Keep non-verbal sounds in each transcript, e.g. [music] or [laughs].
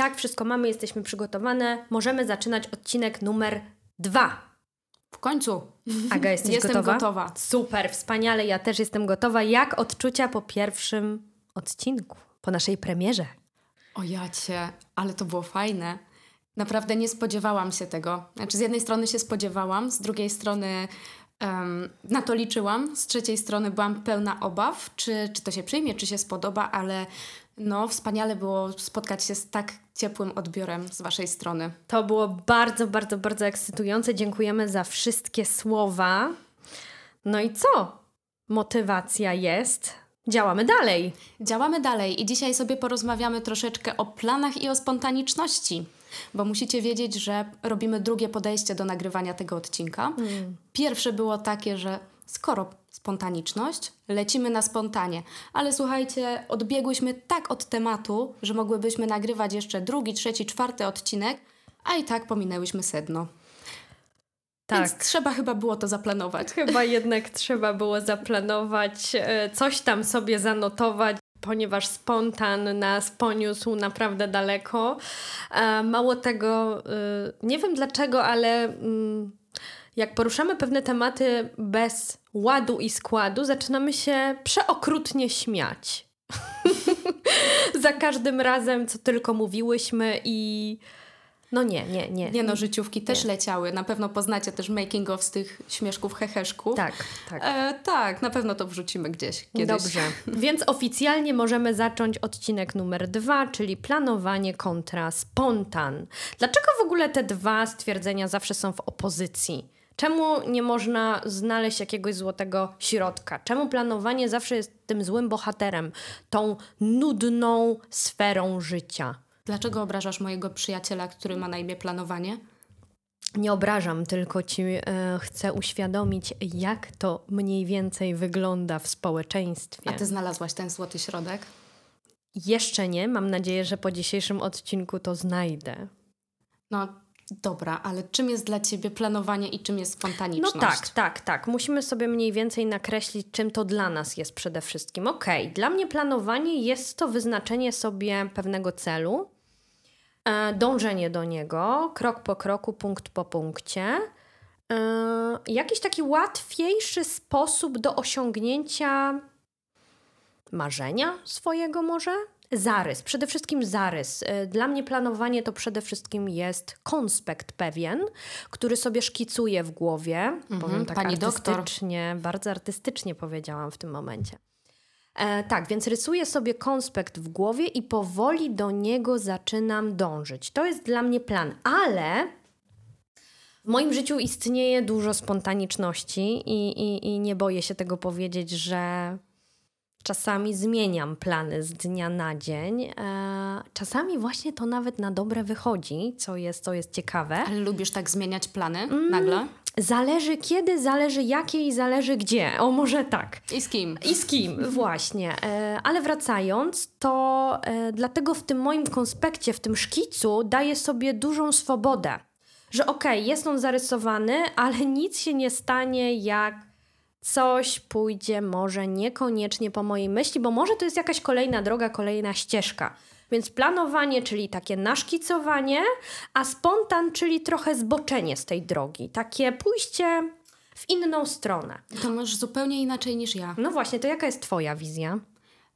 tak, wszystko mamy, jesteśmy przygotowane. Możemy zaczynać odcinek numer dwa. W końcu. Aga, jesteś Jestem gotowa? gotowa. Super, wspaniale, ja też jestem gotowa. Jak odczucia po pierwszym odcinku, po naszej premierze? O jacie, ale to było fajne. Naprawdę nie spodziewałam się tego. Znaczy z jednej strony się spodziewałam, z drugiej strony na to liczyłam, z trzeciej strony byłam pełna obaw, czy, czy to się przyjmie, czy się spodoba, ale no wspaniale było spotkać się z tak ciepłym odbiorem z waszej strony. To było bardzo, bardzo, bardzo ekscytujące. Dziękujemy za wszystkie słowa. No i co? Motywacja jest. Działamy dalej. Działamy dalej i dzisiaj sobie porozmawiamy troszeczkę o planach i o spontaniczności, bo musicie wiedzieć, że robimy drugie podejście do nagrywania tego odcinka. Pierwsze było takie, że skoro spontaniczność, lecimy na spontanie, ale słuchajcie, odbiegłyśmy tak od tematu, że mogłybyśmy nagrywać jeszcze drugi, trzeci, czwarty odcinek, a i tak pominęłyśmy sedno. Tak. Więc trzeba chyba było to zaplanować. Chyba [laughs] jednak trzeba było zaplanować, e, coś tam sobie zanotować, ponieważ spontan nas poniósł naprawdę daleko. Mało tego, e, nie wiem dlaczego, ale mm, jak poruszamy pewne tematy bez ładu i składu, zaczynamy się przeokrutnie śmiać. [laughs] Za każdym razem, co tylko mówiłyśmy i no nie, nie, nie. Nie no, życiówki też leciały. Na pewno poznacie też making of z tych śmieszków, heheszków. Tak, tak. E, tak, na pewno to wrzucimy gdzieś kiedyś. Dobrze, [laughs] więc oficjalnie możemy zacząć odcinek numer dwa, czyli planowanie kontra spontan. Dlaczego w ogóle te dwa stwierdzenia zawsze są w opozycji? Czemu nie można znaleźć jakiegoś złotego środka? Czemu planowanie zawsze jest tym złym bohaterem, tą nudną sferą życia? Dlaczego obrażasz mojego przyjaciela, który ma na imię planowanie? Nie obrażam, tylko ci e, chcę uświadomić, jak to mniej więcej wygląda w społeczeństwie. A ty znalazłaś ten złoty środek? Jeszcze nie, mam nadzieję, że po dzisiejszym odcinku to znajdę. No dobra, ale czym jest dla ciebie planowanie i czym jest No spontaniczność? tak, tak, tak. Musimy sobie mniej więcej nakreślić, czym to dla nas jest przede wszystkim. Okej, dla mnie planowanie jest to wyznaczenie sobie pewnego celu, dążenie do niego, krok po kroku, punkt po punkcie. E, jakiś taki łatwiejszy sposób do osiągnięcia marzenia swojego może? Zarys, przede wszystkim zarys. Y, Dla mnie planowanie to przede wszystkim jest konspekt pewien, który sobie szkicuję w głowie. Powiem tak pani doktor. artystycznie, bardzo artystycznie powiedziałam w tym momencie. E, tak, więc rysuję sobie konspekt w głowie i powoli do niego zaczynam dążyć. To jest dla mnie plan, ale w moim życiu istnieje dużo spontaniczności i, i, i nie boję się tego powiedzieć, że czasami zmieniam plany z dnia na dzień. E, czasami właśnie to nawet na dobre wychodzi, co jest, co jest ciekawe. Ale lubisz tak zmieniać plany Mm. nagle? Zależy kiedy, zależy jakie i zależy gdzie. O, może tak. I z kim? I z kim, właśnie. E, ale wracając, to e, dlatego w tym moim konspekcie, w tym szkicu daję sobie dużą swobodę. Że okej, jest on zarysowany, ale nic się nie stanie, jak coś pójdzie może niekoniecznie po mojej myśli, bo może to jest jakaś kolejna droga, kolejna ścieżka. Więc planowanie, czyli takie naszkicowanie, a spontan, czyli trochę zboczenie z tej drogi. Takie pójście w inną stronę. To masz zupełnie inaczej niż ja. No właśnie, to jaka jest Twoja wizja?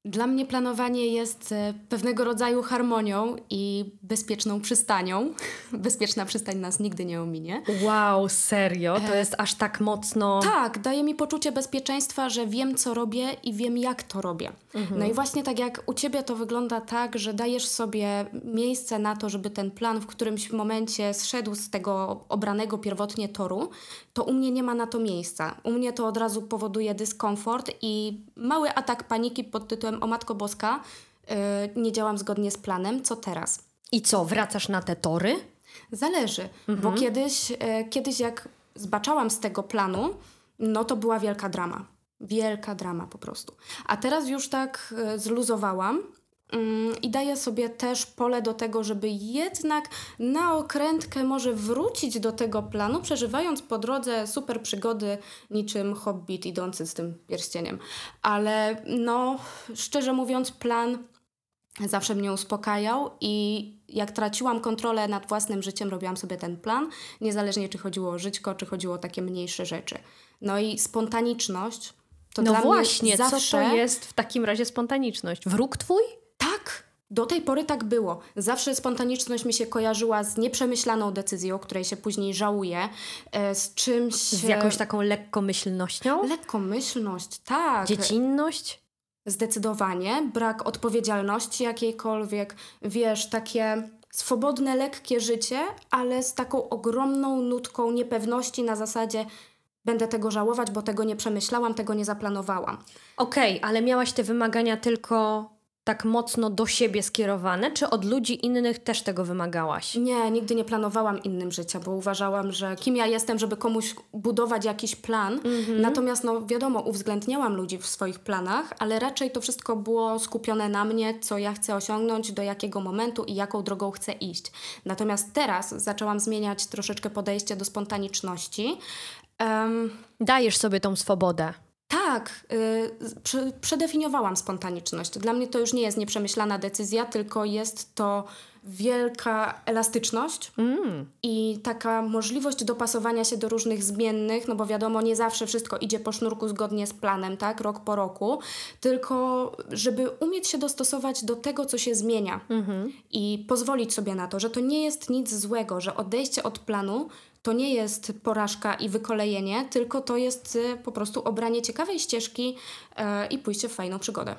Dla mnie planowanie jest e, pewnego rodzaju harmonią i bezpieczną przystanią. [laughs] Bezpieczna przystań nas nigdy nie ominie. Wow, serio? To jest aż tak mocno. Tak, daje mi poczucie bezpieczeństwa, że wiem, co robię i wiem, jak to robię. No i właśnie tak jak u ciebie to wygląda tak, że dajesz sobie miejsce na to, żeby ten plan w którymś momencie zszedł z tego obranego pierwotnie toru, to u mnie nie ma na to miejsca. U mnie to od razu powoduje dyskomfort i mały atak paniki pod tytułem O Matko Boska, yy, nie działam zgodnie z planem, co teraz? I co, wracasz na te tory? Zależy, bo kiedyś, e, kiedyś jak zbaczałam z tego planu, no to była wielka drama. Wielka drama po prostu. A teraz już tak e, zluzowałam i daję sobie też pole do tego, żeby jednak na okrętkę może wrócić do tego planu, przeżywając po drodze super przygody niczym hobbit idący z tym pierścieniem. Ale no, szczerze mówiąc, plan zawsze mnie uspokajał i jak traciłam kontrolę nad własnym życiem, robiłam sobie ten plan, niezależnie czy chodziło o żyćko, czy chodziło o takie mniejsze rzeczy. No i spontaniczność to no dla właśnie, mnie zawsze... co to jest w takim razie spontaniczność? Wróg twój? Do tej pory tak było. Zawsze spontaniczność mi się kojarzyła z nieprzemyślaną decyzją, której się później żałuje, e, z czymś... Z jakąś taką lekkomyślnością? Lekkomyślność, tak. Dziecinność? Zdecydowanie. Brak odpowiedzialności jakiejkolwiek. Wiesz, takie swobodne, lekkie życie, ale z taką ogromną nutką niepewności na zasadzie będę tego żałować, bo tego nie przemyślałam, tego nie zaplanowałam. Okej, okay, ale miałaś te wymagania tylko tak mocno do siebie skierowane, czy od ludzi innych też tego wymagałaś? Nie, nigdy nie planowałam innym życia, bo uważałam, że kim ja jestem, żeby komuś budować jakiś plan. Mm-hmm. Natomiast, no wiadomo, uwzględniałam ludzi w swoich planach, ale raczej to wszystko było skupione na mnie, co ja chcę osiągnąć, do jakiego momentu i jaką drogą chcę iść. Natomiast teraz zaczęłam zmieniać troszeczkę podejście do spontaniczności. Um, Dajesz sobie tą swobodę. Tak, yy, przedefiniowałam spontaniczność. Dla mnie to już nie jest nieprzemyślana decyzja, tylko jest to wielka elastyczność mm. i taka możliwość dopasowania się do różnych zmiennych, no bo wiadomo, nie zawsze wszystko idzie po sznurku zgodnie z planem, tak, rok po roku, tylko żeby umieć się dostosować do tego, co się zmienia mm-hmm. i pozwolić sobie na to, że to nie jest nic złego, że odejście od planu to nie jest porażka i wykolejenie, tylko to jest y, po prostu obranie ciekawej ścieżki e, i pójście w fajną przygodę.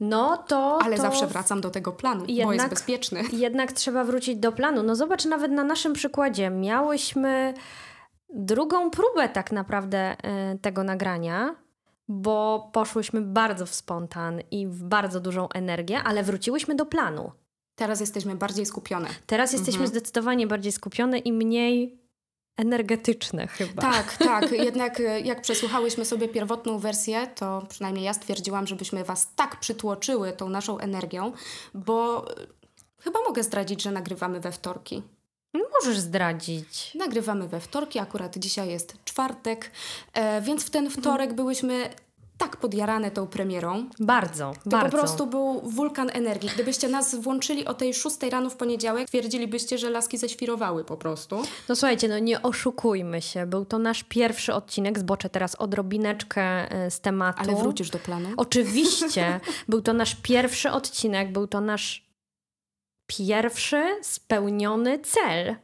No to. Ale to zawsze wracam do tego planu, jednak, bo jest bezpieczny. [laughs] Jednak trzeba wrócić do planu. No zobacz, nawet na naszym przykładzie miałyśmy drugą próbę tak naprawdę y, tego nagrania, bo poszłyśmy bardzo w spontan i w bardzo dużą energię, ale wróciłyśmy do planu. Teraz jesteśmy bardziej skupione. Teraz jesteśmy mhm. zdecydowanie bardziej skupione i mniej energetyczne chyba. Tak, tak. Jednak e, jak przesłuchałyśmy sobie pierwotną wersję, to przynajmniej ja stwierdziłam, żebyśmy Was tak przytłoczyły tą naszą energią, bo e, chyba mogę zdradzić, że nagrywamy we wtorki. Możesz zdradzić. Nagrywamy we wtorki, akurat dzisiaj jest czwartek, e, więc w ten wtorek byłyśmy tak podjarane tą premierą. Bardzo, to bardzo. po prostu był wulkan energii. Gdybyście nas włączyli o tej 6 rano w poniedziałek, twierdzilibyście, że laski zaświrowały po prostu. No słuchajcie, no nie oszukujmy się. Był to nasz pierwszy odcinek. Zboczę teraz odrobineczkę e, z tematu. Ale wrócisz do planu? Oczywiście. był to nasz pierwszy odcinek. Był to nasz pierwszy spełniony cel.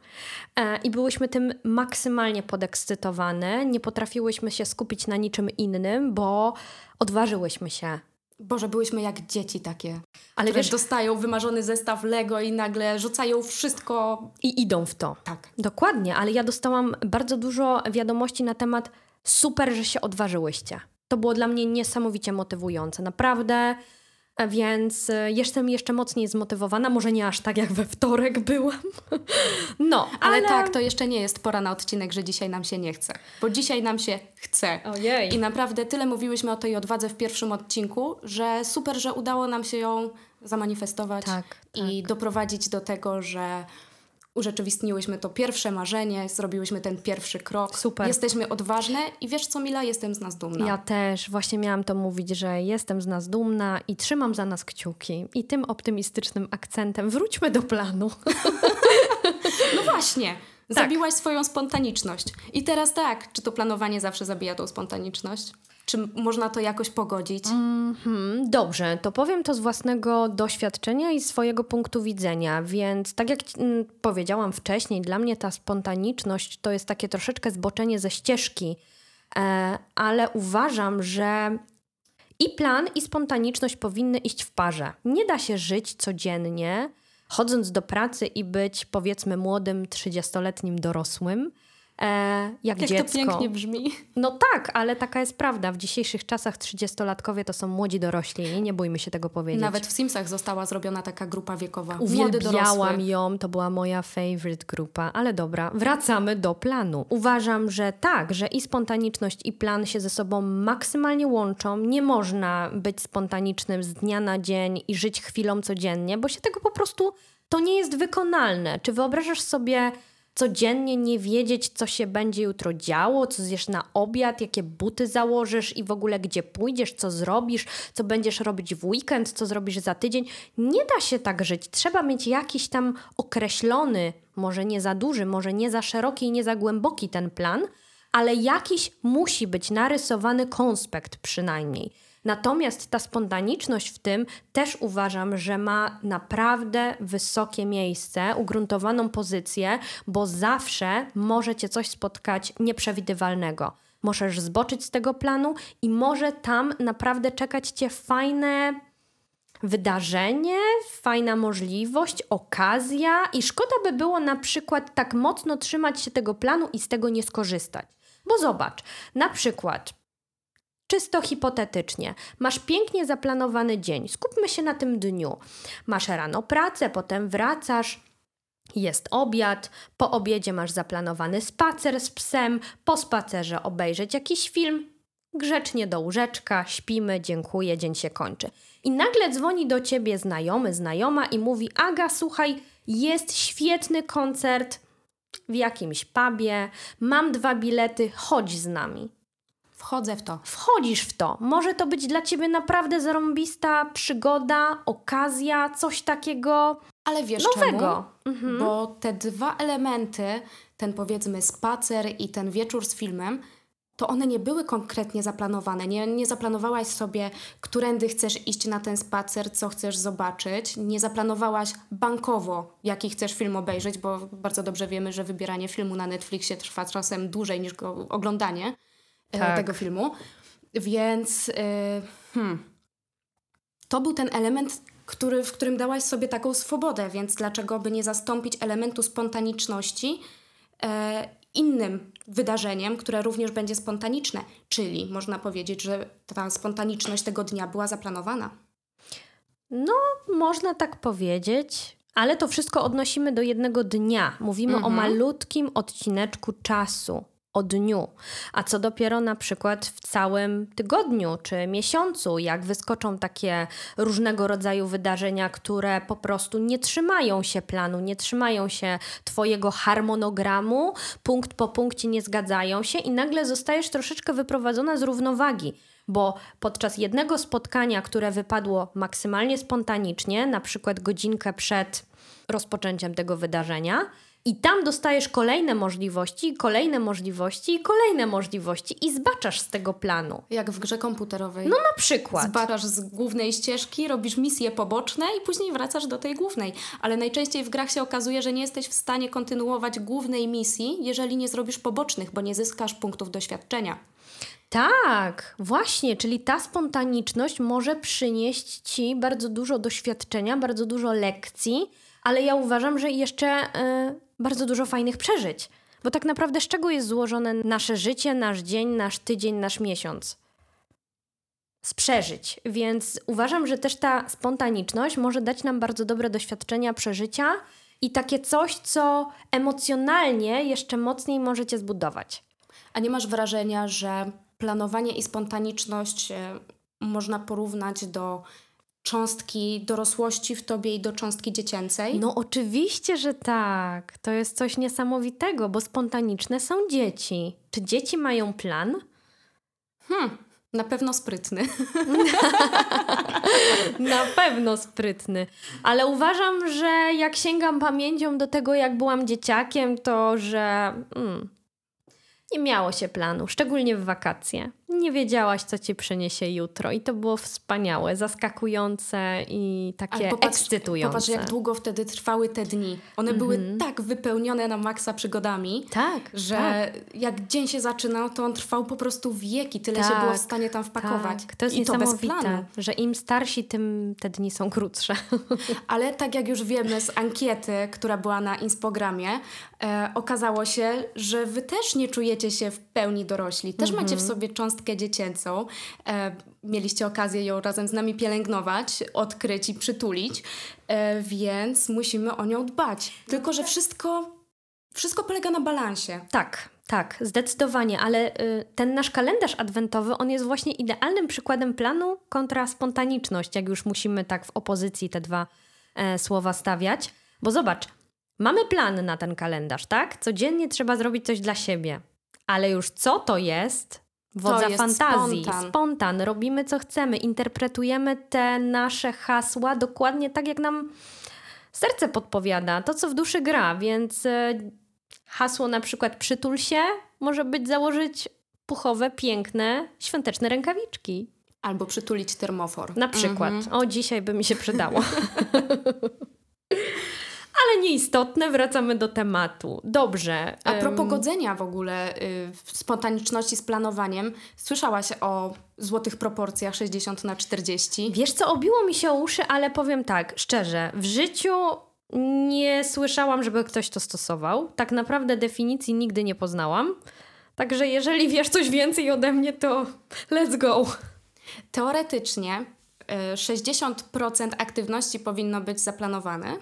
E, I byłyśmy tym maksymalnie podekscytowane. Nie potrafiłyśmy się skupić na niczym innym, bo odważyłyśmy się. Boże, byłyśmy jak dzieci takie, ale wiesz, dostają wymarzony zestaw Lego i nagle rzucają wszystko. I idą w to. Tak. Dokładnie, ale ja dostałam bardzo dużo wiadomości na temat super, że się odważyłyście. To było dla mnie niesamowicie motywujące. Naprawdę więc y, jestem jeszcze mocniej zmotywowana, może nie aż tak jak we wtorek byłam. [laughs] No, ale, ale, tak, to jeszcze nie jest pora na odcinek, że dzisiaj nam się nie chce. Bo dzisiaj nam się chce. Ojej. I naprawdę tyle mówiłyśmy o tej odwadze w pierwszym odcinku, że super, że udało nam się ją zamanifestować tak, i tak. doprowadzić do tego, że urzeczywistniłyśmy to pierwsze marzenie, zrobiłyśmy ten pierwszy krok. Super. Jesteśmy odważne i wiesz co, Mila, jestem z nas dumna. Ja też. Właśnie miałam to mówić, że jestem z nas dumna i trzymam za nas kciuki. I tym optymistycznym akcentem wróćmy do planu. [laughs] no właśnie. Tak. Zabiłaś swoją spontaniczność. I teraz tak, czy to planowanie zawsze zabija tą spontaniczność? Czy można to jakoś pogodzić? Mm -hmm, dobrze, to powiem to z własnego doświadczenia i swojego punktu widzenia. Więc, tak jak powiedziałam wcześniej, dla mnie ta spontaniczność to jest takie troszeczkę zboczenie ze ścieżki, e, ale uważam, że i plan, i spontaniczność powinny iść w parze. Nie da się żyć codziennie, chodząc do pracy i być powiedzmy młodym, 30-letnim dorosłym e, jak, jak dziecko. to pięknie brzmi. No tak, ale taka jest prawda. W dzisiejszych czasach trzydziestolatkowie to są młodzi dorośli. Nie bójmy się tego powiedzieć. Nawet w Simsach została zrobiona taka grupa wiekowa. Uwielbiałam ją, to była moja favorite grupa. Ale dobra, wracamy do planu. Uważam, że tak, że i spontaniczność i plan się ze sobą maksymalnie łączą. Nie można być spontanicznym z dnia na dzień i żyć chwilą codziennie, bo się tego po prostu... To nie jest wykonalne. Czy wyobrażasz sobie codziennie nie wiedzieć, co się będzie jutro działo, co zjesz na obiad, jakie buty założysz i w ogóle gdzie pójdziesz, co zrobisz, co będziesz robić w weekend, co zrobisz za tydzień. Nie da się tak żyć. Trzeba mieć jakiś tam określony, może nie za duży, może nie za szeroki i nie za głęboki ten plan, ale jakiś musi być narysowany konspekt przynajmniej. Natomiast ta spontaniczność w tym też uważam, że ma naprawdę wysokie miejsce, ugruntowaną pozycję, bo zawsze może cię coś spotkać nieprzewidywalnego. Możesz zboczyć z tego planu i może tam naprawdę czekać cię fajne wydarzenie, fajna możliwość, okazja i szkoda by było na przykład tak mocno trzymać się tego planu i z tego nie skorzystać. Bo zobacz, na przykład Czysto hipotetycznie, masz pięknie zaplanowany dzień, skupmy się na tym dniu. Masz rano pracę, potem wracasz, jest obiad, po obiedzie masz zaplanowany spacer z psem, po spacerze obejrzeć jakiś film, grzecznie do łóżeczka, śpimy, dziękuję, dzień się kończy. I nagle dzwoni do ciebie znajomy, znajoma i mówi: Aga, słuchaj, jest świetny koncert w jakimś pubie, mam dwa bilety, chodź z nami. Wchodzę w to. Wchodzisz w to. Może to być dla ciebie naprawdę zarąbista przygoda, okazja, coś takiego Ale wiesz nowego. Czemu? Mhm. Bo te dwa elementy, ten powiedzmy spacer i ten wieczór z filmem, to one nie były konkretnie zaplanowane. Nie, nie zaplanowałaś sobie, którędy chcesz iść na ten spacer, co chcesz zobaczyć. Nie zaplanowałaś bankowo, jaki chcesz film obejrzeć, bo bardzo dobrze wiemy, że wybieranie filmu na Netflixie trwa czasem dłużej niż go oglądanie. E, tak. tego filmu. Więc e, hmm, to był ten element, który, w którym dałaś sobie taką swobodę, więc dlaczego by nie zastąpić elementu spontaniczności e, innym wydarzeniem, które również będzie spontaniczne? Czyli można powiedzieć, że ta spontaniczność tego dnia była zaplanowana. No, można tak powiedzieć, ale to wszystko odnosimy do jednego dnia. Mówimy mhm. o malutkim odcineczku czasu o dniu, a co dopiero na przykład w całym tygodniu czy miesiącu, jak wyskoczą takie różnego rodzaju wydarzenia, które po prostu nie trzymają się planu, nie trzymają się Twojego harmonogramu, punkt po punkcie nie zgadzają się i nagle zostajesz troszeczkę wyprowadzona z równowagi. Bo podczas jednego spotkania, które wypadło maksymalnie spontanicznie, na przykład godzinkę przed rozpoczęciem tego wydarzenia, i tam dostajesz kolejne możliwości, kolejne możliwości i kolejne możliwości i zbaczasz z tego planu. Jak w grze komputerowej. No na przykład. Zbaczasz z głównej ścieżki, robisz misje poboczne i później wracasz do tej głównej. Ale najczęściej w grach się okazuje, że nie jesteś w stanie kontynuować głównej misji, jeżeli nie zrobisz pobocznych, bo nie zyskasz punktów doświadczenia. Tak, właśnie, czyli ta spontaniczność może przynieść ci bardzo dużo doświadczenia, bardzo dużo lekcji, ale ja uważam, że jeszcze y, bardzo dużo fajnych przeżyć. Bo tak naprawdę z czego jest złożone nasze życie, nasz dzień, nasz tydzień, nasz miesiąc? Z przeżyć. Więc uważam, że też ta spontaniczność może dać nam bardzo dobre doświadczenia, przeżycia i takie coś, co emocjonalnie jeszcze mocniej możecie zbudować. A nie masz wrażenia, że planowanie i spontaniczność e, można porównać do cząstki dorosłości w tobie i do cząstki dziecięcej? No oczywiście, że tak. To jest coś niesamowitego, bo spontaniczne są dzieci. Czy dzieci mają plan? Hmm, na pewno sprytny. [laughs] na pewno sprytny. Ale uważam, że jak sięgam pamięcią do tego, jak byłam dzieciakiem, to że mm, nie miało się planu, szczególnie w wakacje nie wiedziałaś, co ci przyniesie jutro. I to było wspaniałe, zaskakujące i takie popatrz, ekscytujące. Popatrz, jak długo wtedy trwały te dni. One mm -hmm. były mhm. tak wypełnione na maksa przygodami, tak, że tak. jak dzień się zaczynał, to on trwał po prostu wieki. Tyle tak, się było w stanie tam wpakować. Tak. To jest I to bez planu. że im starsi, tym te dni są krótsze. [laughs] Ale tak jak już wiemy z ankiety, która była na Instagramie, e, okazało się, że wy też nie czujecie się w pełni dorośli. Też mm -hmm. macie w sobie cząstkę dziecięcą. E, mieliście okazję ją razem z nami pielęgnować, odkryć i przytulić, e, więc musimy o nią dbać. Tylko, że wszystko, wszystko polega na balansie. Tak, tak, zdecydowanie, ale y, ten nasz kalendarz adwentowy, on jest właśnie idealnym przykładem planu kontra spontaniczność, jak już musimy tak w opozycji te dwa e, słowa stawiać. Bo zobacz, Mamy plan na ten kalendarz, tak? Codziennie trzeba zrobić coś dla siebie. Ale już co to jest? Wodza jest fantazji, spontan. spontan, robimy co chcemy, interpretujemy te nasze hasła dokładnie tak, jak nam serce podpowiada, to co w duszy gra, więc e, hasło na przykład przytul się może być założyć puchowe, piękne, świąteczne rękawiczki. Albo przytulić termofor. Na przykład. Mhm. O, dzisiaj by mi się przydało. [laughs] Ale nieistotne, wracamy do tematu. Dobrze. A propos godzenia w ogóle y, spontaniczności z planowaniem, słyszałaś o złotych proporcjach 60 na 40? Wiesz co, obiło mi się o uszy, ale powiem tak, szczerze, w życiu nie słyszałam, żeby ktoś to stosował. Tak naprawdę definicji nigdy nie poznałam. Także jeżeli wiesz coś więcej ode mnie, to let's go. Teoretycznie y, 60% aktywności powinno być zaplanowane,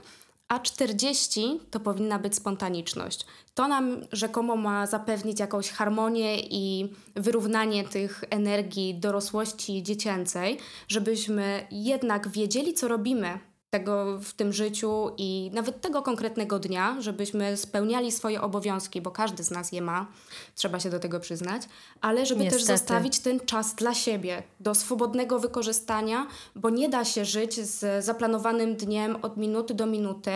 a 40% to powinna być spontaniczność. To nam rzekomo ma zapewnić jakąś harmonię i wyrównanie tych energii dorosłości dziecięcej, żebyśmy jednak wiedzieli, co robimy tego w tym życiu i nawet tego konkretnego dnia, żebyśmy spełniali swoje obowiązki, bo każdy z nas je ma, trzeba się do tego przyznać, ale żeby też Niestety. zostawić ten czas dla siebie, do swobodnego wykorzystania, bo nie da się żyć z zaplanowanym dniem od minuty do minuty.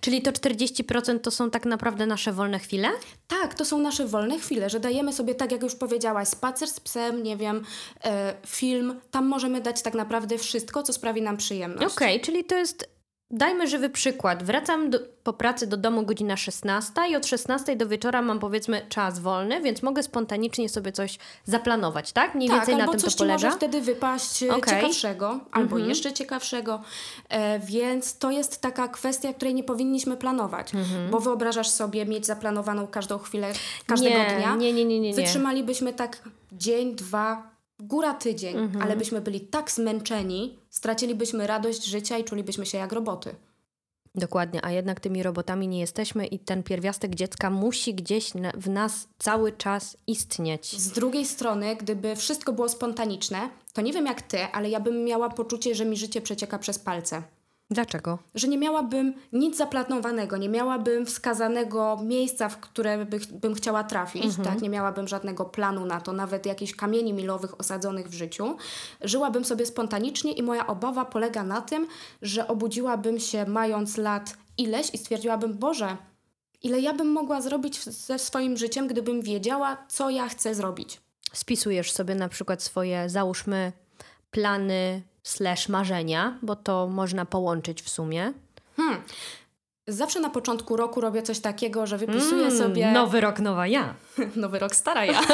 Czyli to 40% to są tak naprawdę nasze wolne chwile? tak, to są nasze wolne chwile, że dajemy sobie, tak jak już powiedziałaś, spacer z psem, nie wiem, e, film, tam możemy dać tak naprawdę wszystko, co sprawi nam przyjemność. Okej, czyli to jest. Dajmy żywy przykład. Wracam do, po pracy do domu godzina 16 i od 16 do wieczora mam powiedzmy czas wolny, więc mogę spontanicznie sobie coś zaplanować, tak? Mniej tak, więcej na tym coś to ci może polega. wtedy wypaść e, Okej. ciekawszego, albo Mhm. jeszcze ciekawszego, e, więc to jest taka kwestia, której nie powinniśmy planować, Mhm. bo wyobrażasz sobie mieć zaplanowaną każdą chwilę, każdego nie, dnia, Nie, nie, nie, nie, nie. wytrzymalibyśmy tak dzień, dwa, góra tydzień, Mhm. ale byśmy byli tak zmęczeni, stracilibyśmy radość życia i czulibyśmy się jak roboty. Dokładnie, a jednak tymi robotami nie jesteśmy i ten pierwiastek dziecka musi gdzieś w nas cały czas istnieć. Z drugiej strony, gdyby wszystko było spontaniczne, to nie wiem jak ty, ale ja bym miała poczucie, że mi życie przecieka przez palce. Dlaczego? że nie miałabym nic zaplanowanego, nie miałabym wskazanego miejsca, w które by, bym chciała trafić, tak? nie miałabym żadnego planu na to, nawet jakichś kamieni milowych osadzonych w życiu. Żyłabym sobie spontanicznie i moja obawa polega na tym, że obudziłabym się mając lat ileś i stwierdziłabym, Boże, ile ja bym mogła zrobić ze swoim życiem, gdybym wiedziała, co ja chcę zrobić. Spisujesz sobie na przykład swoje, załóżmy, plany slash marzenia, bo to można połączyć w sumie. Hmm. Zawsze na początku roku robię coś takiego, że wypisuję Mm, sobie... Nowy rok, nowa ja. [laughs] Nowy rok, stara ja. [laughs]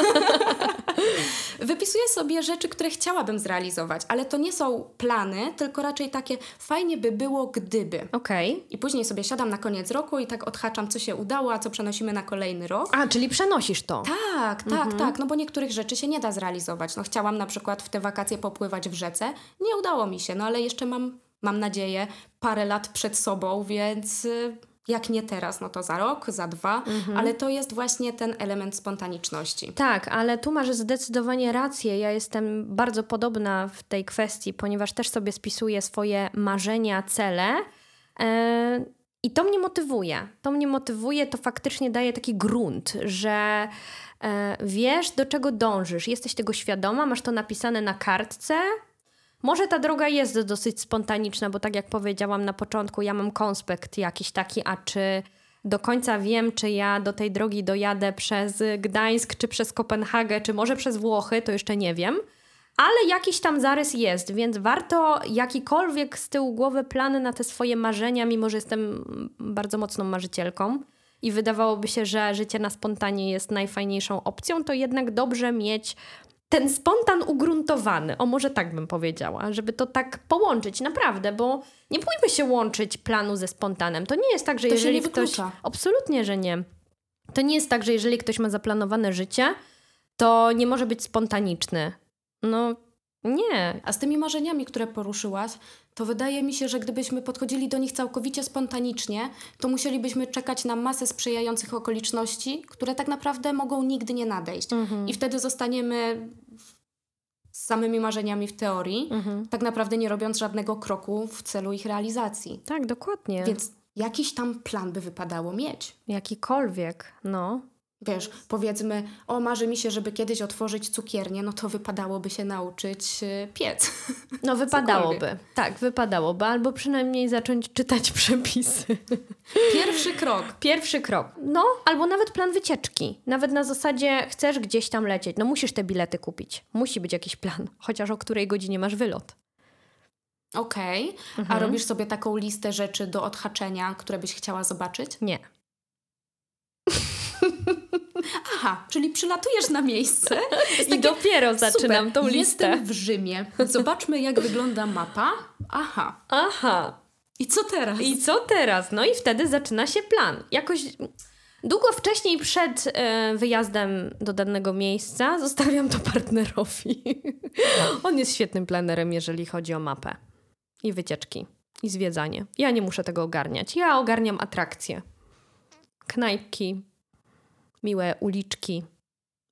Wypisuję sobie rzeczy, które chciałabym zrealizować, ale to nie są plany, tylko raczej takie fajnie by było, gdyby. Okej. I później sobie siadam na koniec roku i tak odhaczam, co się udało, a co przenosimy na kolejny rok. A, czyli przenosisz to. Tak, tak, tak, no bo niektórych rzeczy się nie da zrealizować. No chciałam na przykład w te wakacje popływać w rzece, nie udało mi się, no ale jeszcze mam, mam nadzieję, parę lat przed sobą, więc y, jak nie teraz, no to za rok, za dwa, ale to jest właśnie ten element spontaniczności. Tak, ale tu masz zdecydowanie rację. Ja jestem bardzo podobna w tej kwestii, ponieważ też sobie spisuję swoje marzenia, cele. e, I to mnie motywuje. To mnie motywuje, to faktycznie daje taki grunt, że e, wiesz, do czego dążysz, jesteś tego świadoma, masz to napisane na kartce. Może ta droga jest dosyć spontaniczna, bo tak jak powiedziałam na początku, ja mam konspekt jakiś taki, a czy do końca wiem, czy ja do tej drogi dojadę przez Gdańsk, czy przez Kopenhagę, czy może przez Włochy, to jeszcze nie wiem. Ale jakiś tam zarys jest, więc warto jakikolwiek z tyłu głowy plany na te swoje marzenia, mimo że jestem bardzo mocną marzycielką i wydawałoby się, że życie na spontanie jest najfajniejszą opcją, to jednak dobrze mieć ten spontan ugruntowany, o może tak bym powiedziała, żeby to tak połączyć, naprawdę, bo nie bójmy się łączyć planu ze spontanem. To nie jest tak, że To jeżeli ktoś... Absolutnie, że nie. To nie jest tak, że jeżeli ktoś ma zaplanowane życie, to nie może być spontaniczny. No nie. A z tymi marzeniami, które poruszyłaś, to wydaje mi się, że gdybyśmy podchodzili do nich całkowicie spontanicznie, to musielibyśmy czekać na masę sprzyjających okoliczności, które tak naprawdę mogą nigdy nie nadejść. I wtedy zostaniemy samymi marzeniami w teorii, tak naprawdę nie robiąc żadnego kroku w celu ich realizacji. Tak, dokładnie. Więc jakiś tam plan by wypadało mieć. Jakikolwiek, no. Wiesz, powiedzmy, o marzy mi się, żeby kiedyś otworzyć cukiernię, no to wypadałoby się nauczyć y, piec. No [laughs] wypadałoby, tak, wypadałoby, albo przynajmniej zacząć czytać przepisy. Pierwszy krok. [laughs] Pierwszy krok. No, albo nawet plan wycieczki. Nawet na zasadzie chcesz gdzieś tam lecieć, no musisz te bilety kupić. Musi być jakiś plan, chociaż o której godzinie masz wylot. Okej, okay. mhm. a robisz sobie taką listę rzeczy do odhaczenia, które byś chciała zobaczyć? Nie. Aha, czyli przylatujesz na miejsce [laughs] i takie, dopiero zaczynam super, tą listę. Jestem w Rzymie. Zobaczmy, jak wygląda mapa. Aha. Aha. I co teraz? I co teraz? No i wtedy zaczyna się plan. Jakoś długo wcześniej przed e, wyjazdem do danego miejsca [laughs] zostawiam to partnerowi. [laughs] On jest świetnym planerem, jeżeli chodzi o mapę i wycieczki i zwiedzanie. Ja nie muszę tego ogarniać. Ja ogarniam atrakcje. Knajpki, miłe uliczki.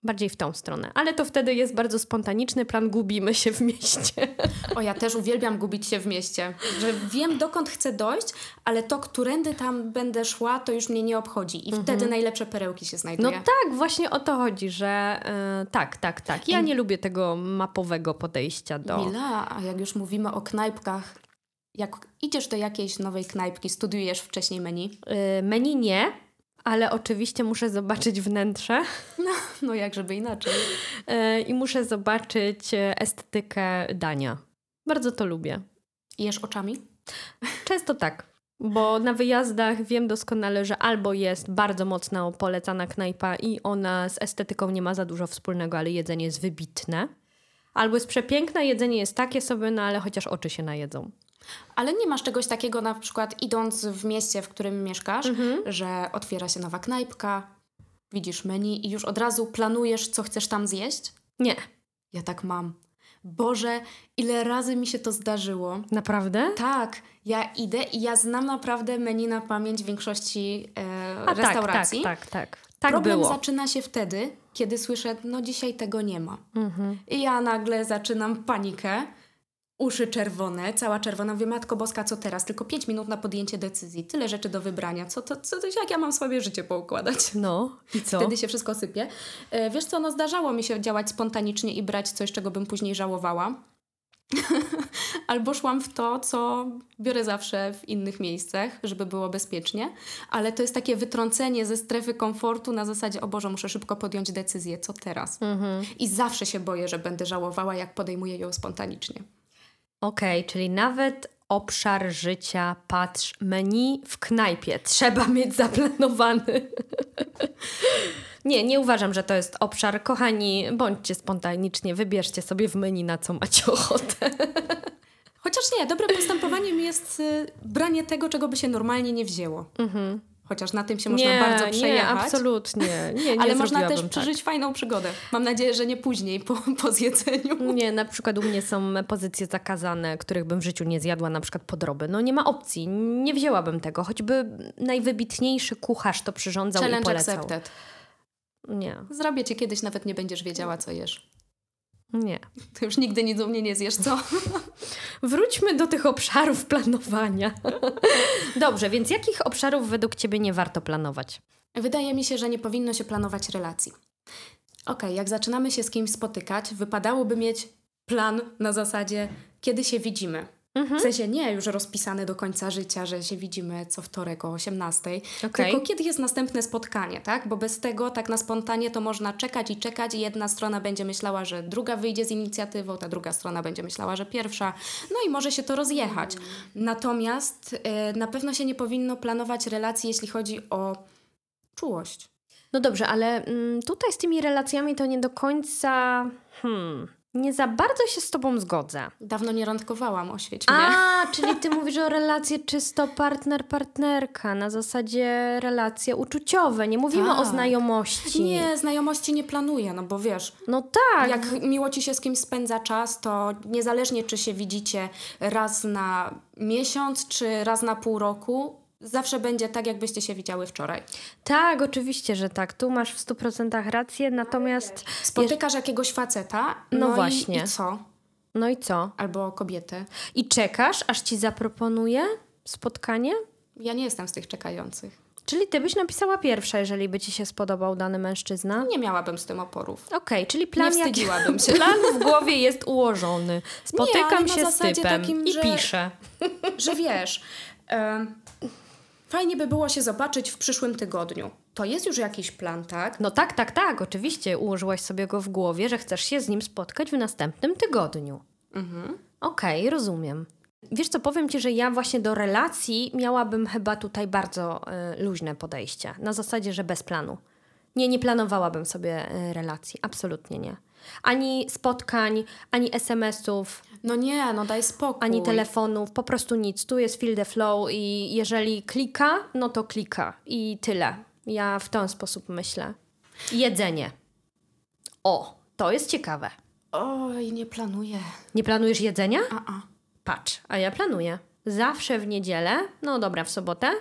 Bardziej w tą stronę. Ale to wtedy jest bardzo spontaniczny plan, gubimy się w mieście. O, ja też uwielbiam gubić się w mieście. Że wiem, dokąd chcę dojść, ale to, którędy tam będę szła, to już mnie nie obchodzi. I mhm. wtedy najlepsze perełki się znajdują. No tak, właśnie o to chodzi, że yy, tak, tak, tak. Ja nie lubię tego mapowego podejścia do... Mila, a jak już mówimy o knajpkach, jak idziesz do jakiejś nowej knajpki, studiujesz wcześniej menu? Yy, menu nie, ale oczywiście muszę zobaczyć wnętrze. No, no jak żeby inaczej. Yy, I muszę zobaczyć e, estetykę dania. Bardzo to lubię. Jesz oczami? Często tak. Bo na wyjazdach wiem doskonale, że albo jest bardzo mocno polecana knajpa i ona z estetyką nie ma za dużo wspólnego, ale jedzenie jest wybitne. Albo jest przepiękne, jedzenie jest takie sobie, no ale chociaż oczy się najedzą. Ale nie masz czegoś takiego na przykład idąc w mieście, w którym mieszkasz, mhm. że otwiera się nowa knajpka, widzisz menu i już od razu planujesz, co chcesz tam zjeść? Nie. Ja tak mam. Boże, ile razy mi się to zdarzyło. Naprawdę? Tak. Ja idę i ja znam naprawdę menu na pamięć większości e, A, tak, restauracji. Tak, tak, tak. tak. tak Problem było. zaczyna się wtedy, kiedy słyszę, no dzisiaj tego nie ma. Mhm. I ja nagle zaczynam panikę uszy czerwone, cała czerwona. Mówię, Matko Boska, co teraz? Tylko pięć minut na podjęcie decyzji. Tyle rzeczy do wybrania. Co to, co jak ja mam sobie życie poukładać? No, i [laughs] co? Wtedy się wszystko sypie. E, wiesz co, no zdarzało mi się działać spontanicznie i brać coś, czego bym później żałowała. [laughs] Albo szłam w to, co biorę zawsze w innych miejscach, żeby było bezpiecznie, ale to jest takie wytrącenie ze strefy komfortu na zasadzie, o Boże, muszę szybko podjąć decyzję, co teraz. Mhm. I zawsze się boję, że będę żałowała, jak podejmuję ją spontanicznie. Okej, okay, czyli nawet obszar życia, patrz, menu w knajpie [laughs] trzeba mieć zaplanowany. [laughs] nie, nie uważam, że to jest obszar. Kochani, bądźcie spontaniczni, wybierzcie sobie w menu na co macie ochotę. Chociaż nie, dobrym postępowaniem jest y, branie tego, czego by się normalnie nie wzięło. Mhm. Chociaż na tym się można nie, bardzo przejechać. Nie, absolutnie. [laughs] Nie, nie Ale można też tak. przeżyć fajną przygodę. Mam nadzieję, że nie później, po, [laughs] po zjedzeniu. Nie, na przykład u mnie są pozycje zakazane, których bym w życiu nie zjadła, na przykład podroby. No nie ma opcji, nie wzięłabym tego. Choćby najwybitniejszy kucharz to przyrządzał Challenge i polecał. accepted. Nie. Zrobię ci kiedyś, nawet nie będziesz wiedziała, co jesz. Nie. To już nigdy nic u mnie nie zjesz, co? [laughs] Wróćmy do tych obszarów planowania. [laughs] Dobrze, więc jakich obszarów według Ciebie nie warto planować? Wydaje mi się, że nie powinno się planować relacji. Okej, okay, jak zaczynamy się z kimś spotykać, wypadałoby mieć plan na zasadzie, kiedy się widzimy. Mhm. W sensie nie już rozpisane do końca życia, że się widzimy co wtorek o 18, okay. tylko kiedy jest następne spotkanie, tak? Bo bez tego tak na spontanie to można czekać i czekać i jedna strona będzie myślała, że druga wyjdzie z inicjatywą, ta druga strona będzie myślała, że pierwsza. No i może się to rozjechać. Mhm. Natomiast y, na pewno się nie powinno planować relacji, jeśli chodzi o czułość. No dobrze, ale mm, tutaj z tymi relacjami to nie do końca... Hmm nie za bardzo się z tobą zgodzę. Dawno nie randkowałam, oświeć mnie. A, [laughs] czyli ty mówisz o relacje czysto partner-partnerka, na zasadzie relacje uczuciowe. Nie mówimy tak. o znajomości. Nie, znajomości nie planuję, no bo wiesz. No tak. Jak miło ci się z kimś spędza czas, to niezależnie czy się widzicie raz na miesiąc, czy raz na pół roku, zawsze będzie tak, jakbyście się widziały wczoraj. Tak, oczywiście, że tak. Tu masz w 100% rację, natomiast... Spotykasz jakiegoś faceta, no, no właśnie. I, i co? No i co? Albo kobietę. I czekasz, aż ci zaproponuje spotkanie? Ja nie jestem z tych czekających. Czyli ty byś napisała pierwsza, jeżeli by ci się spodobał dany mężczyzna? Nie miałabym z tym oporów. Okej, czyli plan, Nie jak- wstydziłabym się. [laughs] plan w głowie jest ułożony. Spotykam na się z typem takim, i że- piszę. [laughs] Że wiesz, fajnie by było się zobaczyć w przyszłym tygodniu. To jest już jakiś plan, tak? No tak, tak, tak, oczywiście. Ułożyłaś sobie go w głowie, że chcesz się z nim spotkać w następnym tygodniu. Mhm. Okej, rozumiem. Wiesz co, powiem Ci, że ja właśnie do relacji miałabym chyba tutaj bardzo y, luźne podejście. Na zasadzie, że bez planu. Nie, nie planowałabym sobie y, relacji. Absolutnie nie. Ani spotkań, ani SMS-ów, No nie, no daj spokój. ani telefonów, po prostu nic. Tu jest feel the flow i jeżeli klika, no to klika i tyle. Ja w ten sposób myślę. Jedzenie. O, to jest ciekawe. Oj, nie planuję. Nie planujesz jedzenia? A, a. Patrz, a ja planuję. Zawsze w niedzielę, no dobra, w sobotę,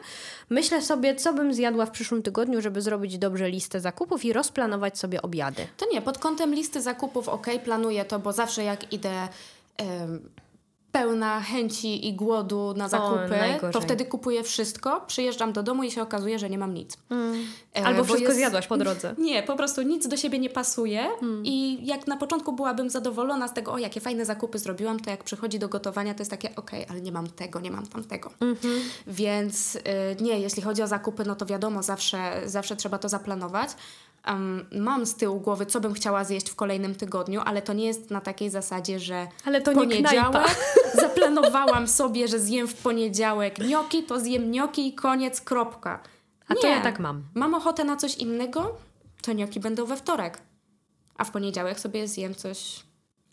myślę sobie, co bym zjadła w przyszłym tygodniu, żeby zrobić dobrze listę zakupów i rozplanować sobie obiady. To nie, pod kątem listy zakupów ok, planuję to, bo zawsze jak idę pełna chęci i głodu na zakupy, najgorzej. to wtedy kupuję wszystko, przyjeżdżam do domu i się okazuje, że nie mam nic. E, Albo bo wszystko jest- zjadłaś po drodze. [laughs] Nie, po prostu nic do siebie nie pasuje i jak na początku byłabym zadowolona z tego, o jakie fajne zakupy zrobiłam, to jak przychodzi do gotowania, to jest takie, okej, ale nie mam tego, nie mam tamtego. Więc y, nie, jeśli chodzi o zakupy, no to wiadomo, zawsze, zawsze trzeba to zaplanować. Em, mam z tyłu głowy, co bym chciała zjeść w kolejnym tygodniu, ale to nie jest na takiej zasadzie, że Ale to poniedziałek [laughs] zaplanowałam sobie, że zjem w poniedziałek gnioki, to zjem gnioki i koniec, kropka. A to Nie. ja tak mam. Mam ochotę na coś innego, to gnioki będą we wtorek. A w poniedziałek sobie zjem coś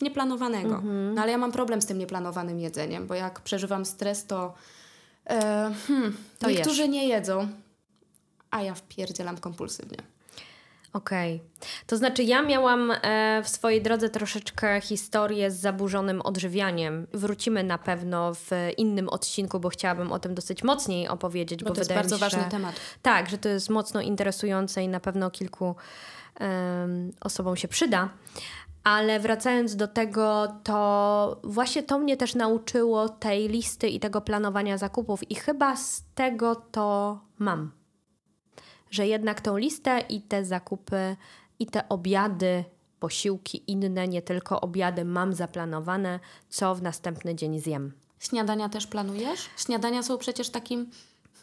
nieplanowanego. Mhm. No ale ja mam problem z tym nieplanowanym jedzeniem, bo jak przeżywam stres, to, e, hmm, To niektórzy nie jedzą, a ja wpierdzielam kompulsywnie. Okej. To znaczy, ja miałam e, w swojej drodze troszeczkę historię z zaburzonym odżywianiem. Wrócimy na pewno w innym odcinku, bo chciałabym o tym dosyć mocniej opowiedzieć. Bo Bo, to jest bardzo mi ważny że... temat. Tak, że to jest mocno interesujące i na pewno kilku osobom się przyda. Ale wracając do tego, to właśnie to mnie też nauczyło tej listy i tego planowania zakupów, i chyba z tego to mam. Że jednak tą listę i te zakupy, i te obiady, posiłki inne, nie tylko obiady, mam zaplanowane, co w następny dzień zjem. Śniadania też planujesz? Śniadania są przecież takim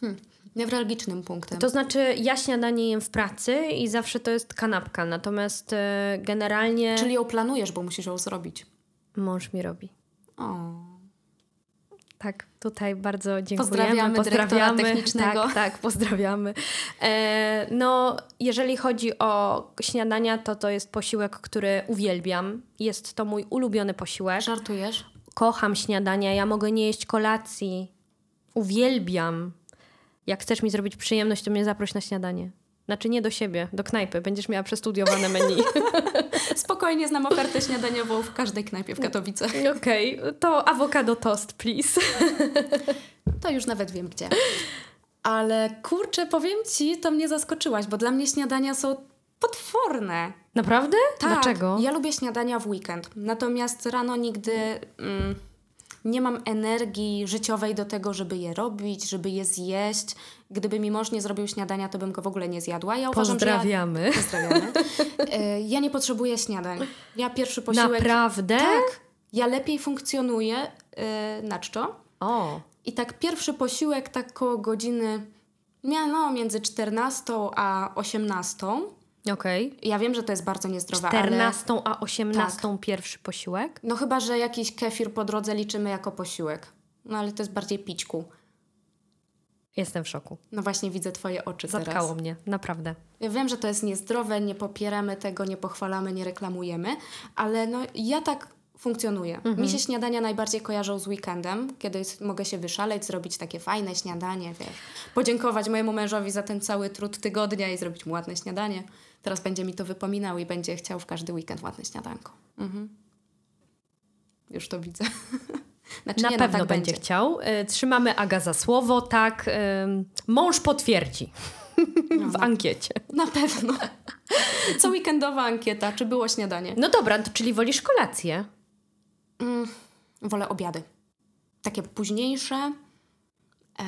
hmm, newralgicznym punktem. To znaczy, ja śniadanie jem w pracy i zawsze to jest kanapka, natomiast e, generalnie Czyli ją planujesz, bo musisz ją zrobić. mąż mi robi. O. Tak, tutaj bardzo dziękujemy. Pozdrawiamy dyrektora technicznego. Tak, tak, pozdrawiamy. E, no, jeżeli chodzi o śniadania, to to jest posiłek, który uwielbiam. Jest to mój ulubiony posiłek. Żartujesz? Kocham śniadania, ja mogę nie jeść kolacji. Uwielbiam. Jak chcesz mi zrobić przyjemność, to mnie zaproś na śniadanie. Znaczy nie do siebie, do knajpy. Będziesz miała przestudiowane menu. [laughs] Spokojnie znam ofertę śniadaniową w każdej knajpie w Katowicach. [laughs] Okej, to awokado toast, please. [laughs] To już nawet wiem gdzie. Ale kurczę, powiem ci, to mnie zaskoczyłaś, bo dla mnie śniadania są potworne. Naprawdę? Tak, Dlaczego? Ja lubię śniadania w weekend. Natomiast rano nigdy mm, nie mam energii życiowej do tego, żeby je robić, żeby je zjeść. Gdyby mi mąż nie zrobił śniadania, to bym go w ogóle nie zjadła. Ja uważam, Pozdrawiamy. Że ja, pozdrawiamy. E, ja nie potrzebuję śniadań. Ja pierwszy posiłek... Naprawdę? Tak. Ja lepiej funkcjonuję e, na czczo. O, I tak pierwszy posiłek tak koło godziny, nie, no między 14 a 18. okej. Ja wiem, że to jest bardzo niezdrowe, ale 14 a 18 pierwszy posiłek? no chyba, że jakiś kefir po drodze liczymy jako posiłek. No ale to jest bardziej pićku. Jestem w szoku. No właśnie widzę twoje oczy Zatkało teraz. mnie, naprawdę. Ja wiem, że to jest niezdrowe, nie popieramy tego, nie pochwalamy, nie reklamujemy, ale no ja tak funkcjonuję. Mi się śniadania najbardziej kojarzą z weekendem, kiedy mogę się wyszaleć, zrobić takie fajne śniadanie, wiesz, podziękować mojemu mężowi za ten cały trud tygodnia i zrobić mu ładne śniadanie. Teraz będzie mi to wypominał i będzie chciał w każdy weekend ładne śniadanko. Mhm. Już to widzę. [laughs] Znaczy, Na nie, pewno no, tak będzie chciał. Y, Trzymamy Aga za słowo, tak. ym, Mąż potwierdzi w ankiecie. Na pewno. Co weekendowa ankieta, czy było śniadanie? No dobra, to czyli wolisz kolację? Mm, wolę obiady. Takie późniejsze. E,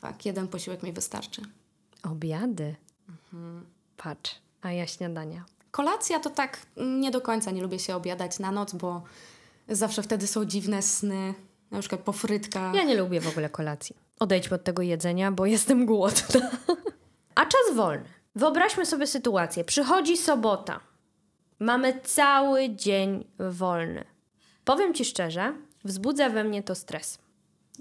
tak, jeden posiłek mi wystarczy. Obiady. Mhm. Patrz, a ja śniadania. Kolacja to tak nie do końca nie lubię się obiadać na noc, bo zawsze wtedy są dziwne sny, na przykład po frytkach. Ja nie lubię w ogóle kolacji. Odejdźmy od tego jedzenia, bo [laughs] jestem głodna. a czas wolny. Wyobraźmy sobie sytuację. Przychodzi sobota. Mamy cały dzień wolny. Powiem ci szczerze, wzbudza we mnie to stres.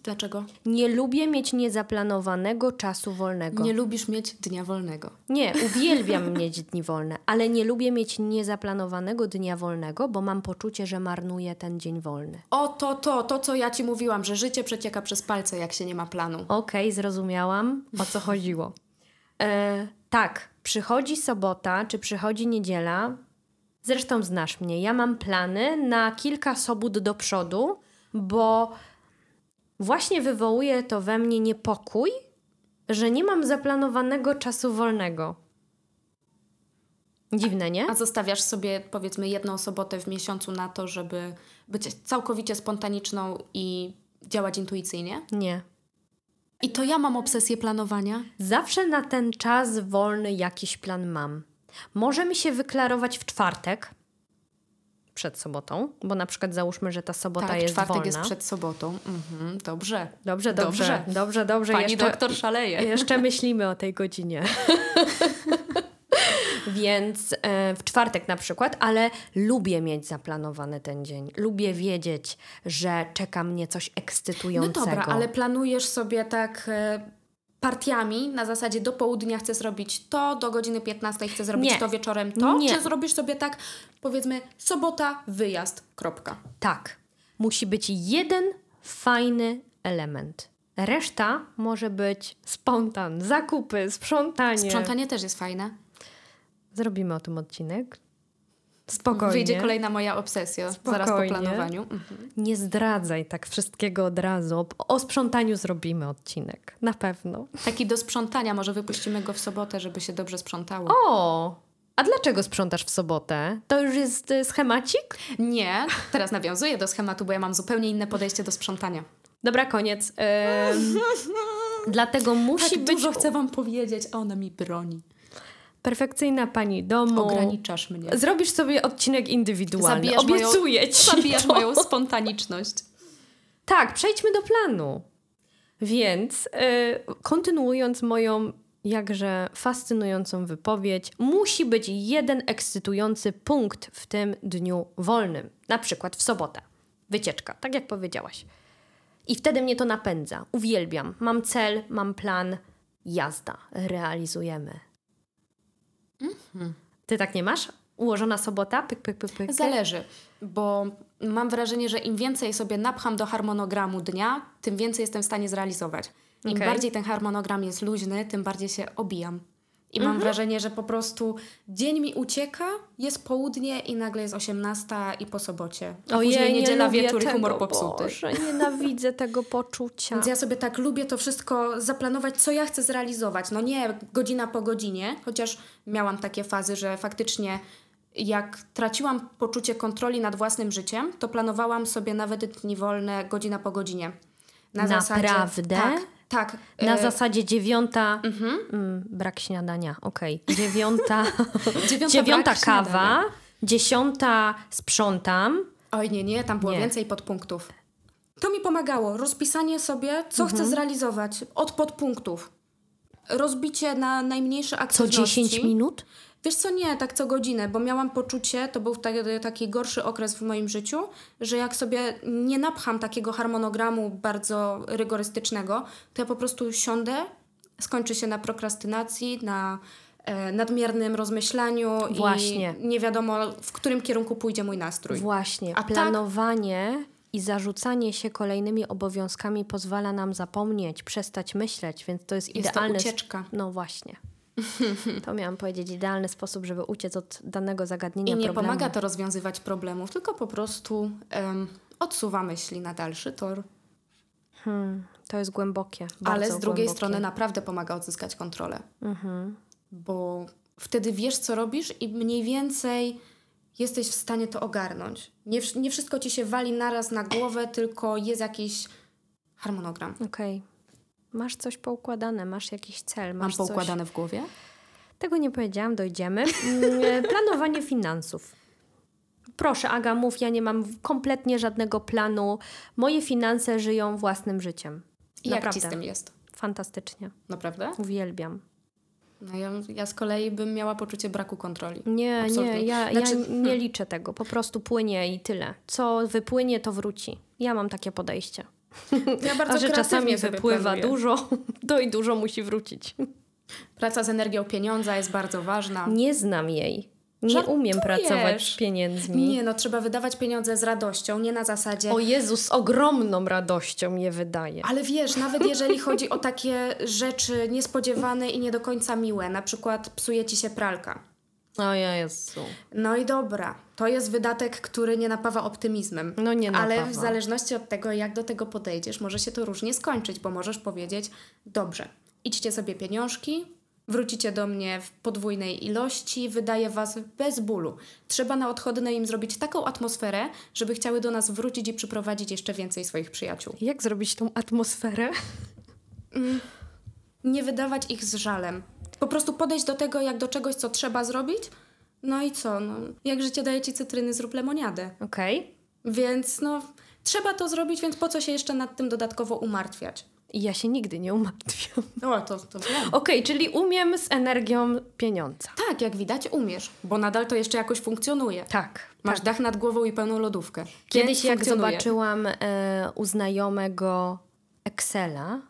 Dlaczego? Nie lubię mieć niezaplanowanego czasu wolnego. Nie lubisz mieć dnia wolnego. Nie, uwielbiam [laughs] mieć dni wolne, ale nie lubię mieć niezaplanowanego dnia wolnego, bo mam poczucie, że marnuję ten dzień wolny. O, to, to, to, co ja ci mówiłam, że życie przecieka przez palce, jak się nie ma planu. Okej, okay, zrozumiałam, o co chodziło. [laughs] E, tak, przychodzi sobota, czy przychodzi niedziela. Zresztą znasz mnie, ja mam plany na kilka sobot do przodu, bo właśnie wywołuje to we mnie niepokój, że nie mam zaplanowanego czasu wolnego. Dziwne, nie? A zostawiasz sobie powiedzmy jedną sobotę w miesiącu na to, żeby być całkowicie spontaniczną i działać intuicyjnie? Nie. I to ja mam obsesję planowania? Zawsze na ten czas wolny jakiś plan mam. Może mi się wyklarować w czwartek, przed sobotą, bo na przykład załóżmy, że ta sobota tak, jest czwartek wolna. jest przed sobotą. Mhm, dobrze. Dobrze, dobrze. Dobrze, dobrze. dobrze. Pani jeszcze, doktor szaleje. Jeszcze myślimy o tej godzinie. [laughs] Więc e, w czwartek na przykład, ale lubię mieć zaplanowany ten dzień. Lubię wiedzieć, że czeka mnie coś ekscytującego. No dobra, ale planujesz sobie tak e, partiami na zasadzie do południa chcę zrobić to, do godziny 15 chcę zrobić nie. to, wieczorem to? Nie. Czy zrobisz sobie tak, powiedzmy, sobota, wyjazd, kropka? Tak. Musi być jeden fajny element. Reszta może być spontan, zakupy, sprzątanie. Sprzątanie też jest fajne. Zrobimy o tym odcinek. Spokojnie. Wyjdzie kolejna moja obsesja Spokojnie. zaraz po planowaniu. Mhm. Nie zdradzaj tak wszystkiego od razu. O sprzątaniu zrobimy odcinek. Na pewno. Taki do sprzątania. Może wypuścimy go w sobotę, żeby się dobrze sprzątało. O! A dlaczego sprzątasz w sobotę? To już jest y, schemacik? Nie. Teraz nawiązuję do schematu, bo ja mam zupełnie inne podejście do sprzątania. Dobra, koniec. Ym, [laughs] dlatego musi tak być... dużo chcę wam powiedzieć, a ona mi broni perfekcyjna pani domu. Ograniczasz mnie. Zrobisz sobie odcinek indywidualny. Zabijasz Obiecuję moją, ci. Zabijasz to. moją spontaniczność. Tak, przejdźmy do planu. Więc yy, kontynuując moją jakże fascynującą wypowiedź, musi być jeden ekscytujący punkt w tym dniu wolnym. Na przykład w sobotę. Wycieczka, tak jak powiedziałaś. I wtedy mnie to napędza. Uwielbiam. Mam cel, mam plan. Jazda. Realizujemy. Mhm. Ty tak nie masz? Ułożona sobota? Pyk, pyk, pyk, pyk. Zależy, bo mam wrażenie, że im więcej sobie napcham do harmonogramu dnia, tym więcej jestem w stanie zrealizować. Im okay. bardziej ten harmonogram jest luźny, tym bardziej się obijam. I mam mhm. wrażenie, że po prostu dzień mi ucieka, jest południe i nagle jest osiemnasta i po sobocie. A Ojej, później niedziela, nie wieczór i humor popsuty. Boże, nienawidzę tego poczucia. Więc ja sobie tak lubię to wszystko zaplanować, co ja chcę zrealizować. No nie godzina po godzinie, chociaż miałam takie fazy, że faktycznie jak traciłam poczucie kontroli nad własnym życiem, to planowałam sobie nawet dni wolne godzina po godzinie. Na Naprawdę? Zasadzie, tak, tak. Na y zasadzie dziewiąta. Mhm. Mm, brak śniadania, okej. Okay. [laughs] Dziewiąta. dziewiąta, dziewiąta kawa. Śniadania. Dziesiąta sprzątam. Oj, nie, nie, tam było nie. więcej podpunktów. To mi pomagało. Rozpisanie sobie, co chcę mhm. zrealizować od podpunktów. Rozbicie na najmniejsze aktywności. Co 10 minut? Wiesz co, nie, tak co godzinę, bo miałam poczucie, to był taki, taki gorszy okres w moim życiu, że jak sobie nie napcham takiego harmonogramu bardzo rygorystycznego, to ja po prostu siądę, skończy się na prokrastynacji, na e, nadmiernym rozmyślaniu Właśnie. i nie wiadomo, w którym kierunku pójdzie mój nastrój. Właśnie. A tak planowanie tak, i zarzucanie się kolejnymi obowiązkami pozwala nam zapomnieć, przestać myśleć, więc to jest, jest idealny... To ucieczka. No właśnie. [laughs] To miałam powiedzieć, idealny sposób, żeby uciec od danego zagadnienia. I nie problemu. pomaga to rozwiązywać problemów, tylko po prostu um, odsuwa myśli na dalszy tor. Hmm, to jest głębokie. Ale z drugiej głębokie. strony naprawdę pomaga odzyskać kontrolę. Mhm. Bo wtedy wiesz, co robisz i mniej więcej jesteś w stanie to ogarnąć. Nie, nie wszystko ci się wali naraz na głowę, tylko jest jakiś harmonogram. Okej. Okay. Masz coś poukładane, masz jakiś cel. Masz Mam poukładane coś... w głowie? Tego nie powiedziałam, dojdziemy. Mm, planowanie finansów. Proszę, Aga, mów, ja nie mam kompletnie żadnego planu. Moje finanse żyją własnym życiem. I jak ci z tym jest? Fantastycznie. Naprawdę? Uwielbiam. No ja, ja z kolei bym miała poczucie braku kontroli. Nie, Absolutnie. nie, ja, znaczy, ja nie hmm. liczę tego. Po prostu płynie i tyle. Co wypłynie, to wróci. Ja mam takie podejście. [laughs] Ja bardzo A że czasami wypływa planuję. dużo, [laughs] to i dużo musi wrócić. Praca z energią pieniądza jest bardzo ważna. Nie znam jej. Nie Żartujesz. umiem pracować z pieniędzmi. Nie, no trzeba wydawać pieniądze z radością, nie na zasadzie. O Jezus, z ogromną radością je wydaje. Ale wiesz, nawet jeżeli chodzi o [laughs] takie rzeczy niespodziewane i nie do końca miłe, na przykład psuje ci się pralka. O ja Jezu. No i dobra, to jest wydatek, który nie napawa optymizmem. No nie napawa. Ale w zależności od tego, jak do tego podejdziesz, może się to różnie skończyć, bo możesz powiedzieć, dobrze, idźcie sobie pieniążki, Wrócicie do mnie w podwójnej ilości, wydaje Was bez bólu. Trzeba na odchodne im zrobić taką atmosferę, żeby chciały do nas wrócić i przyprowadzić jeszcze więcej swoich przyjaciół. Jak zrobić tą atmosferę? Nie wydawać ich z żalem. Po prostu podejść do tego jak do czegoś, co trzeba zrobić. No i co? No, jak życie daje Ci cytryny, zrób lemoniadę. Okej. Okay. Więc no, trzeba to zrobić, więc po co się jeszcze nad tym dodatkowo umartwiać? I ja się nigdy nie umartwiam. [laughs] No, to, to. Okej, okay, czyli umiem z energią pieniądza. Tak, jak widać umiesz, bo nadal to jeszcze jakoś funkcjonuje. Tak. Masz tak. dach nad głową i pełną lodówkę. Kiedyś jak zobaczyłam e, u znajomego Excela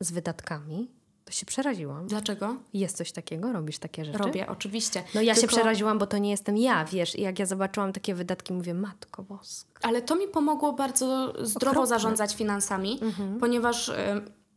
z wydatkami, to się przeraziłam. Dlaczego? Jest coś takiego? Robisz takie rzeczy? Robię, oczywiście. No ja Tylko... się przeraziłam, bo to nie jestem ja, wiesz. I jak ja zobaczyłam takie wydatki, mówię, matko boska. Ale to mi pomogło bardzo zdrowo Okropne. zarządzać finansami, mhm. ponieważ y,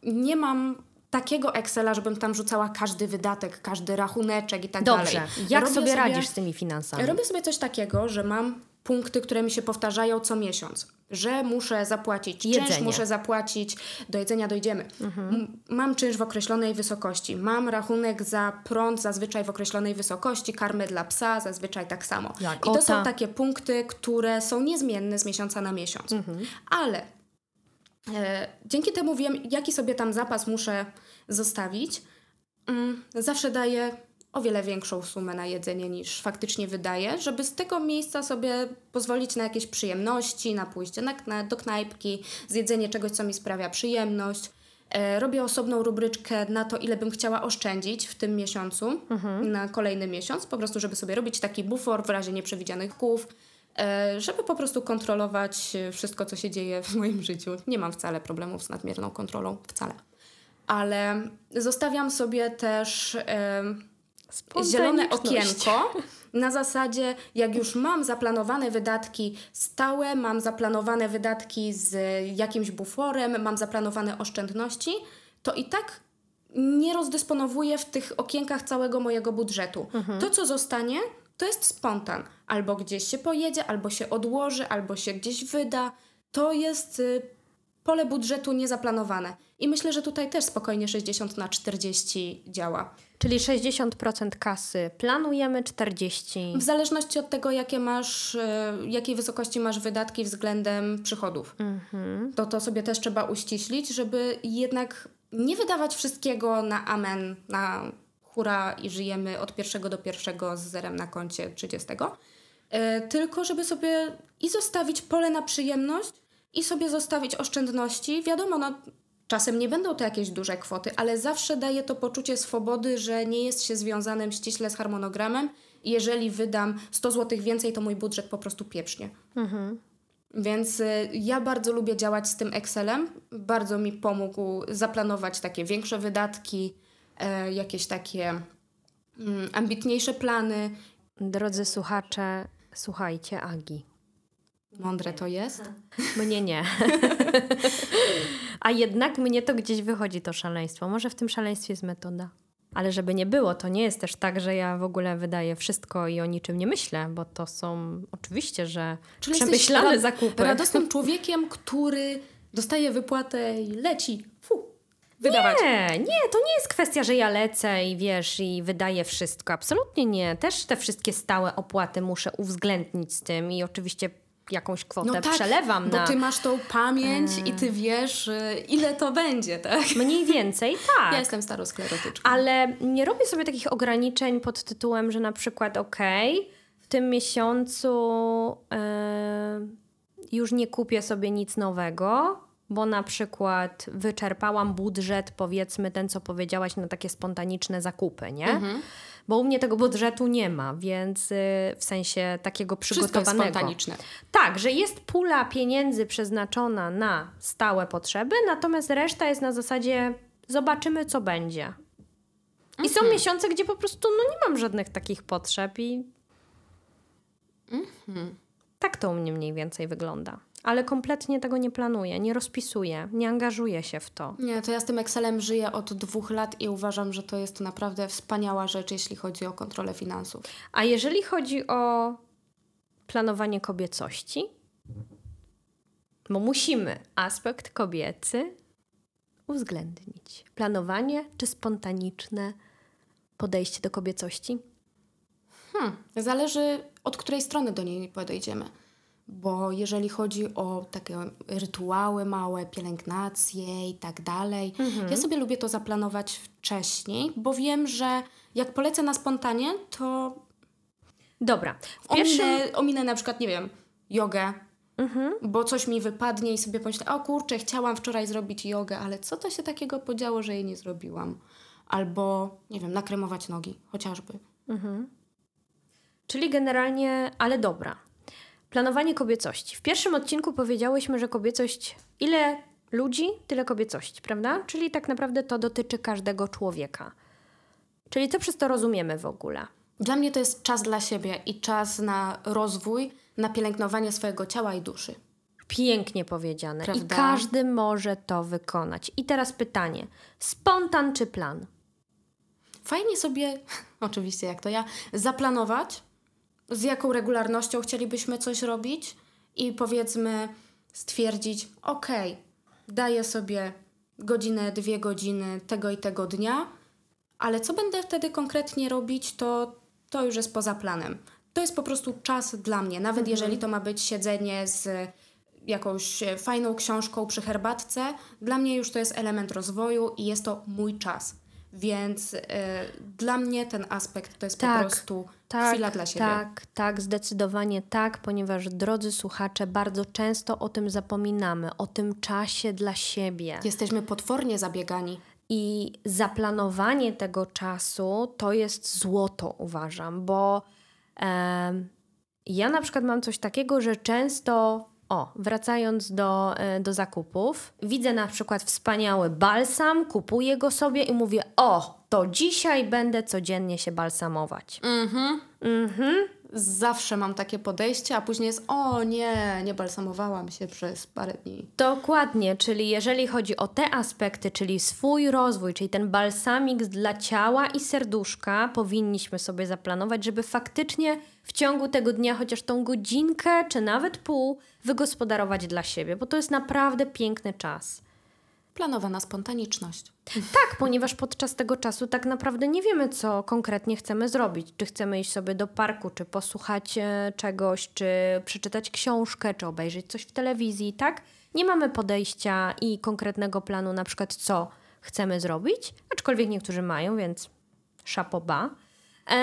nie mam takiego Excela, żebym tam rzucała każdy wydatek, każdy rachuneczek i tak Dobrze. dalej. Dobrze. Jak robię sobie radzisz z tymi finansami? Robię sobie coś takiego, że mam punkty, które mi się powtarzają co miesiąc że muszę zapłacić Jedzenie. czynsz, muszę zapłacić, do jedzenia dojdziemy. Mhm. Mam czynsz w określonej wysokości, mam rachunek za prąd zazwyczaj w określonej wysokości, karmy dla psa zazwyczaj tak samo. Jak I to są takie punkty, które są niezmienne z miesiąca na miesiąc. Mhm. Ale e, dzięki temu wiem, jaki sobie tam zapas muszę zostawić. Mm, zawsze daję o wiele większą sumę na jedzenie niż faktycznie wydaje, żeby z tego miejsca sobie pozwolić na jakieś przyjemności, na pójście na, na, do knajpki, zjedzenie czegoś, co mi sprawia przyjemność. E, robię osobną rubryczkę na to, ile bym chciała oszczędzić w tym miesiącu, mhm. na kolejny miesiąc, po prostu, żeby sobie robić taki bufor w razie nieprzewidzianych kłów, e, żeby po prostu kontrolować wszystko, co się dzieje w moim życiu. Nie mam wcale problemów z nadmierną kontrolą, wcale. Ale zostawiam sobie też. E, zielone okienko na zasadzie, jak już mam zaplanowane wydatki stałe, mam zaplanowane wydatki z jakimś buforem, mam zaplanowane oszczędności, to i tak nie rozdysponowuję w tych okienkach całego mojego budżetu. Mhm. To, co zostanie, to jest spontan. Albo gdzieś się pojedzie, albo się odłoży, albo się gdzieś wyda. To jest y, pole budżetu niezaplanowane. I myślę, że tutaj też spokojnie 60 na 40 działa. Czyli 60% kasy planujemy, 40%. W zależności od tego, jakie masz, e, jakiej wysokości masz wydatki względem przychodów. Mhm. To to sobie też trzeba uściślić, żeby jednak nie wydawać wszystkiego na amen, na hura i żyjemy od pierwszego do pierwszego z zerem na koncie 30. E, tylko żeby sobie i zostawić pole na przyjemność, i sobie zostawić oszczędności. Wiadomo, no, czasem nie będą to jakieś duże kwoty, ale zawsze daje to poczucie swobody, że nie jest się związanym ściśle z harmonogramem. Jeżeli wydam 100 zł więcej, to mój budżet po prostu pieprznie. Mhm. Więc y, ja bardzo lubię działać z tym Excelem. Bardzo mi pomógł zaplanować takie większe wydatki, y, jakieś takie y, ambitniejsze plany. Drodzy słuchacze, słuchajcie Agi. Mądre to jest? Mnie nie. [laughs] A jednak mnie to gdzieś wychodzi to szaleństwo. Może w tym szaleństwie jest metoda. Ale żeby nie było, to nie jest też tak, że ja w ogóle wydaję wszystko i o niczym nie myślę, bo to są oczywiście, że Czyli przemyślane zakupy. radosnym człowiekiem, który dostaje wypłatę i leci. Fu, wydawać. Nie, nie, to nie jest kwestia, że ja lecę i wiesz, i wydaję wszystko. Absolutnie nie. Też te wszystkie stałe opłaty muszę uwzględnić z tym i oczywiście jakąś kwotę no tak, przelewam bo na... ty masz tą pamięć i ty wiesz, y, ile to będzie, tak? Mniej więcej, [laughs] tak. Ja jestem starosklerotyczką. Ale nie robię sobie takich ograniczeń pod tytułem, że na przykład okej, okay, w tym miesiącu yy, już nie kupię sobie nic nowego, bo na przykład wyczerpałam budżet, powiedzmy ten, co powiedziałaś, na takie spontaniczne zakupy, nie? Mhm. Bo u mnie tego budżetu nie ma, więc y, w sensie takiego przygotowanego. Wszystko jest spontaniczne. Tak, że jest pula pieniędzy przeznaczona na stałe potrzeby, natomiast reszta jest na zasadzie zobaczymy, co będzie. Mhm. I są mhm. miesiące, gdzie po prostu no, nie mam żadnych takich potrzeb i mhm. tak to u mnie mniej więcej wygląda ale kompletnie tego nie planuję, nie rozpisuję, nie angażuję się w to. Nie, to ja z tym Excelem żyję od dwóch lat i uważam, że to jest naprawdę wspaniała rzecz, jeśli chodzi o kontrolę finansów. A jeżeli chodzi o planowanie kobiecości, bo musimy aspekt kobiecy uwzględnić. Planowanie czy spontaniczne podejście do kobiecości? Hmm, zależy od której strony do niej podejdziemy bo jeżeli chodzi o takie rytuały małe, pielęgnacje i tak dalej, mhm. ja sobie lubię to zaplanować wcześniej, bo wiem, że jak polecę na spontanie, to. Dobra. Pierwszym... Ominę, ominę na przykład, nie wiem, jogę, mhm. bo coś mi wypadnie i sobie pomyślę, o kurczę, chciałam wczoraj zrobić jogę, ale co to się takiego podziało, że jej nie zrobiłam? Albo, nie wiem, nakremować nogi, chociażby. Mhm. Czyli generalnie, ale dobra. Planowanie kobiecości. W pierwszym odcinku powiedziałyśmy, że kobiecość, ile ludzi, tyle kobiecości, prawda? Czyli tak naprawdę to dotyczy każdego człowieka. Czyli co przez to rozumiemy w ogóle? Dla mnie to jest czas dla siebie i czas na rozwój, na pielęgnowanie swojego ciała i duszy. Pięknie powiedziane. Prawda? I każdy może to wykonać. I teraz pytanie: spontan czy plan? Fajnie sobie, [laughs] oczywiście jak to ja, zaplanować z jaką regularnością chcielibyśmy coś robić i powiedzmy stwierdzić, ok, daję sobie godzinę, dwie godziny tego i tego dnia, ale co będę wtedy konkretnie robić, to, to już jest poza planem. To jest po prostu czas dla mnie, nawet mhm. jeżeli to ma być siedzenie z jakąś fajną książką przy herbatce, dla mnie już to jest element rozwoju i jest to mój czas. Więc y, dla mnie ten aspekt to jest tak, po prostu tak, chwila dla siebie. Tak, tak, zdecydowanie tak, ponieważ drodzy słuchacze, bardzo często o tym zapominamy, o tym czasie dla siebie. Jesteśmy potwornie zabiegani. I zaplanowanie tego czasu to jest złoto, uważam, bo e, ja na przykład mam coś takiego, że często o, wracając do, e, do zakupów, widzę na przykład wspaniały balsam, kupuję go sobie i mówię: O, to dzisiaj będę codziennie się balsamować. Mhm. Mhm. Zawsze mam takie podejście, a później jest: O nie, nie balsamowałam się przez parę dni. Dokładnie, czyli jeżeli chodzi o te aspekty, czyli swój rozwój, czyli ten balsamik dla ciała i serduszka, powinniśmy sobie zaplanować, żeby faktycznie w ciągu tego dnia chociaż tą godzinkę, czy nawet pół, wygospodarować dla siebie, bo to jest naprawdę piękny czas. Planowana spontaniczność. Tak, ponieważ podczas tego czasu tak naprawdę nie wiemy, co konkretnie chcemy zrobić. Czy chcemy iść sobie do parku, czy posłuchać e, czegoś, czy przeczytać książkę, czy obejrzeć coś w telewizji, tak? Nie mamy podejścia i konkretnego planu, na przykład co chcemy zrobić, aczkolwiek niektórzy mają, więc szapoba. E,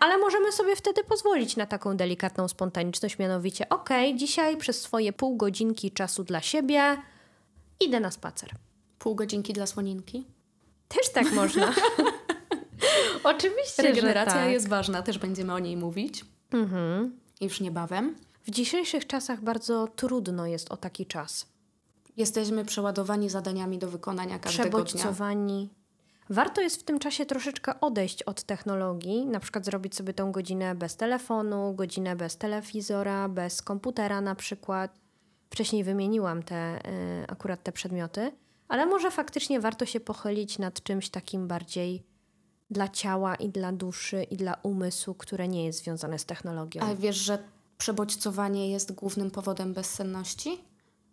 ale możemy sobie wtedy pozwolić na taką delikatną spontaniczność, mianowicie, ok, dzisiaj przez swoje pół godzinki czasu dla siebie idę na spacer. Pół godzinki dla słoninki? Też tak można. [laughs] Oczywiście, Regeneracja tak. jest ważna, też będziemy o niej mówić. Mhm. Już niebawem. W dzisiejszych czasach bardzo trudno jest o taki czas. Jesteśmy przeładowani zadaniami do wykonania każdego dnia. Warto jest w tym czasie troszeczkę odejść od technologii, na przykład zrobić sobie tą godzinę bez telefonu, godzinę bez telewizora, bez komputera na przykład. Wcześniej wymieniłam te, y, akurat te przedmioty, ale może faktycznie warto się pochylić nad czymś takim bardziej dla ciała i dla duszy i dla umysłu, które nie jest związane z technologią. A wiesz, że przebodźcowanie jest głównym powodem bezsenności?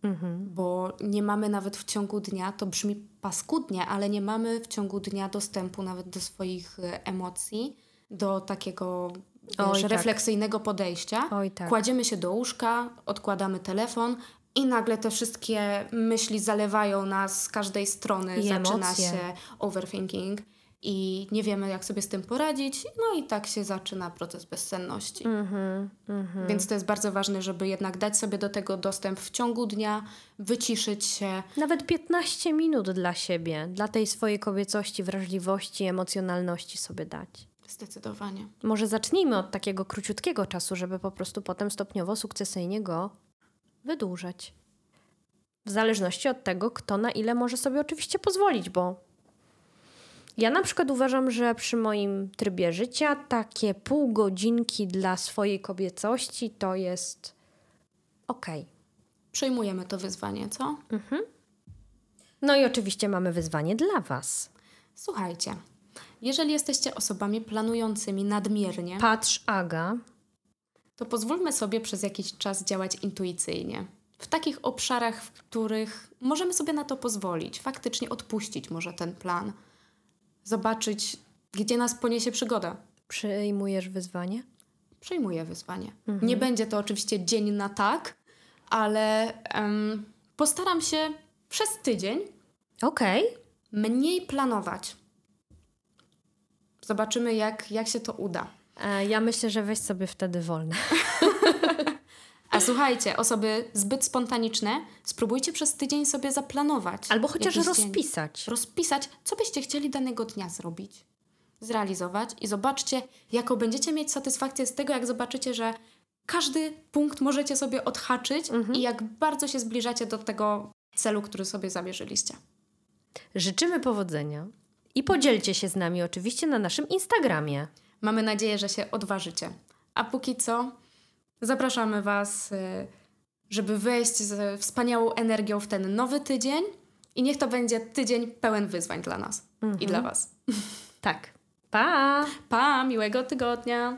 Mhm. Bo nie mamy nawet w ciągu dnia, to brzmi paskudnie, ale nie mamy w ciągu dnia dostępu nawet do swoich e, emocji, do takiego wiesz, Oj, tak. refleksyjnego podejścia. Oj, tak. Kładziemy się do łóżka, odkładamy telefon i nagle te wszystkie myśli zalewają nas z każdej strony. I Zaczyna emocje. się overthinking i nie wiemy, jak sobie z tym poradzić. No i tak się zaczyna proces bezsenności. Mm-hmm, mm-hmm. Więc to jest bardzo ważne, żeby jednak dać sobie do tego dostęp w ciągu dnia, wyciszyć się. Nawet 15 minut dla siebie, dla tej swojej kobiecości, wrażliwości, emocjonalności sobie dać. Zdecydowanie. Może zacznijmy od takiego króciutkiego czasu, żeby po prostu potem stopniowo, sukcesyjnie go wydłużać. W zależności od tego, kto na ile może sobie oczywiście pozwolić, bo ja na przykład uważam, że przy moim trybie życia takie pół godzinki dla swojej kobiecości to jest okej. Okay. Przejmujemy to wyzwanie, co? Mhm. No i oczywiście mamy wyzwanie dla Was. Słuchajcie, jeżeli jesteście osobami planującymi nadmiernie, patrz Aga, to pozwólmy sobie przez jakiś czas działać intuicyjnie. W takich obszarach, w których możemy sobie na to pozwolić, faktycznie odpuścić może ten plan zobaczyć, gdzie nas poniesie przygoda. Przyjmujesz wyzwanie? Przyjmuję wyzwanie. Mhm. Nie będzie to oczywiście dzień na tak, ale um, postaram się przez tydzień okay. mniej planować. Zobaczymy, jak, jak się to uda. E, ja myślę, że weź sobie wtedy wolne. [laughs] A słuchajcie, osoby zbyt spontaniczne, spróbujcie przez tydzień sobie zaplanować. Albo chociaż rozpisać. Dzień. Rozpisać, co byście chcieli danego dnia zrobić. Zrealizować i zobaczcie, jaką będziecie mieć satysfakcję z tego, jak zobaczycie, że każdy punkt możecie sobie odhaczyć mhm. i jak bardzo się zbliżacie do tego celu, który sobie zamierzyliście. Życzymy powodzenia i podzielcie się z nami oczywiście na naszym Instagramie. Mamy nadzieję, że się odważycie. A póki co Zapraszamy Was, y, żeby wejść z wspaniałą energią w ten nowy tydzień i niech to będzie tydzień pełen wyzwań dla nas mhm. i dla Was. Tak. Pa! Pa! Miłego tygodnia!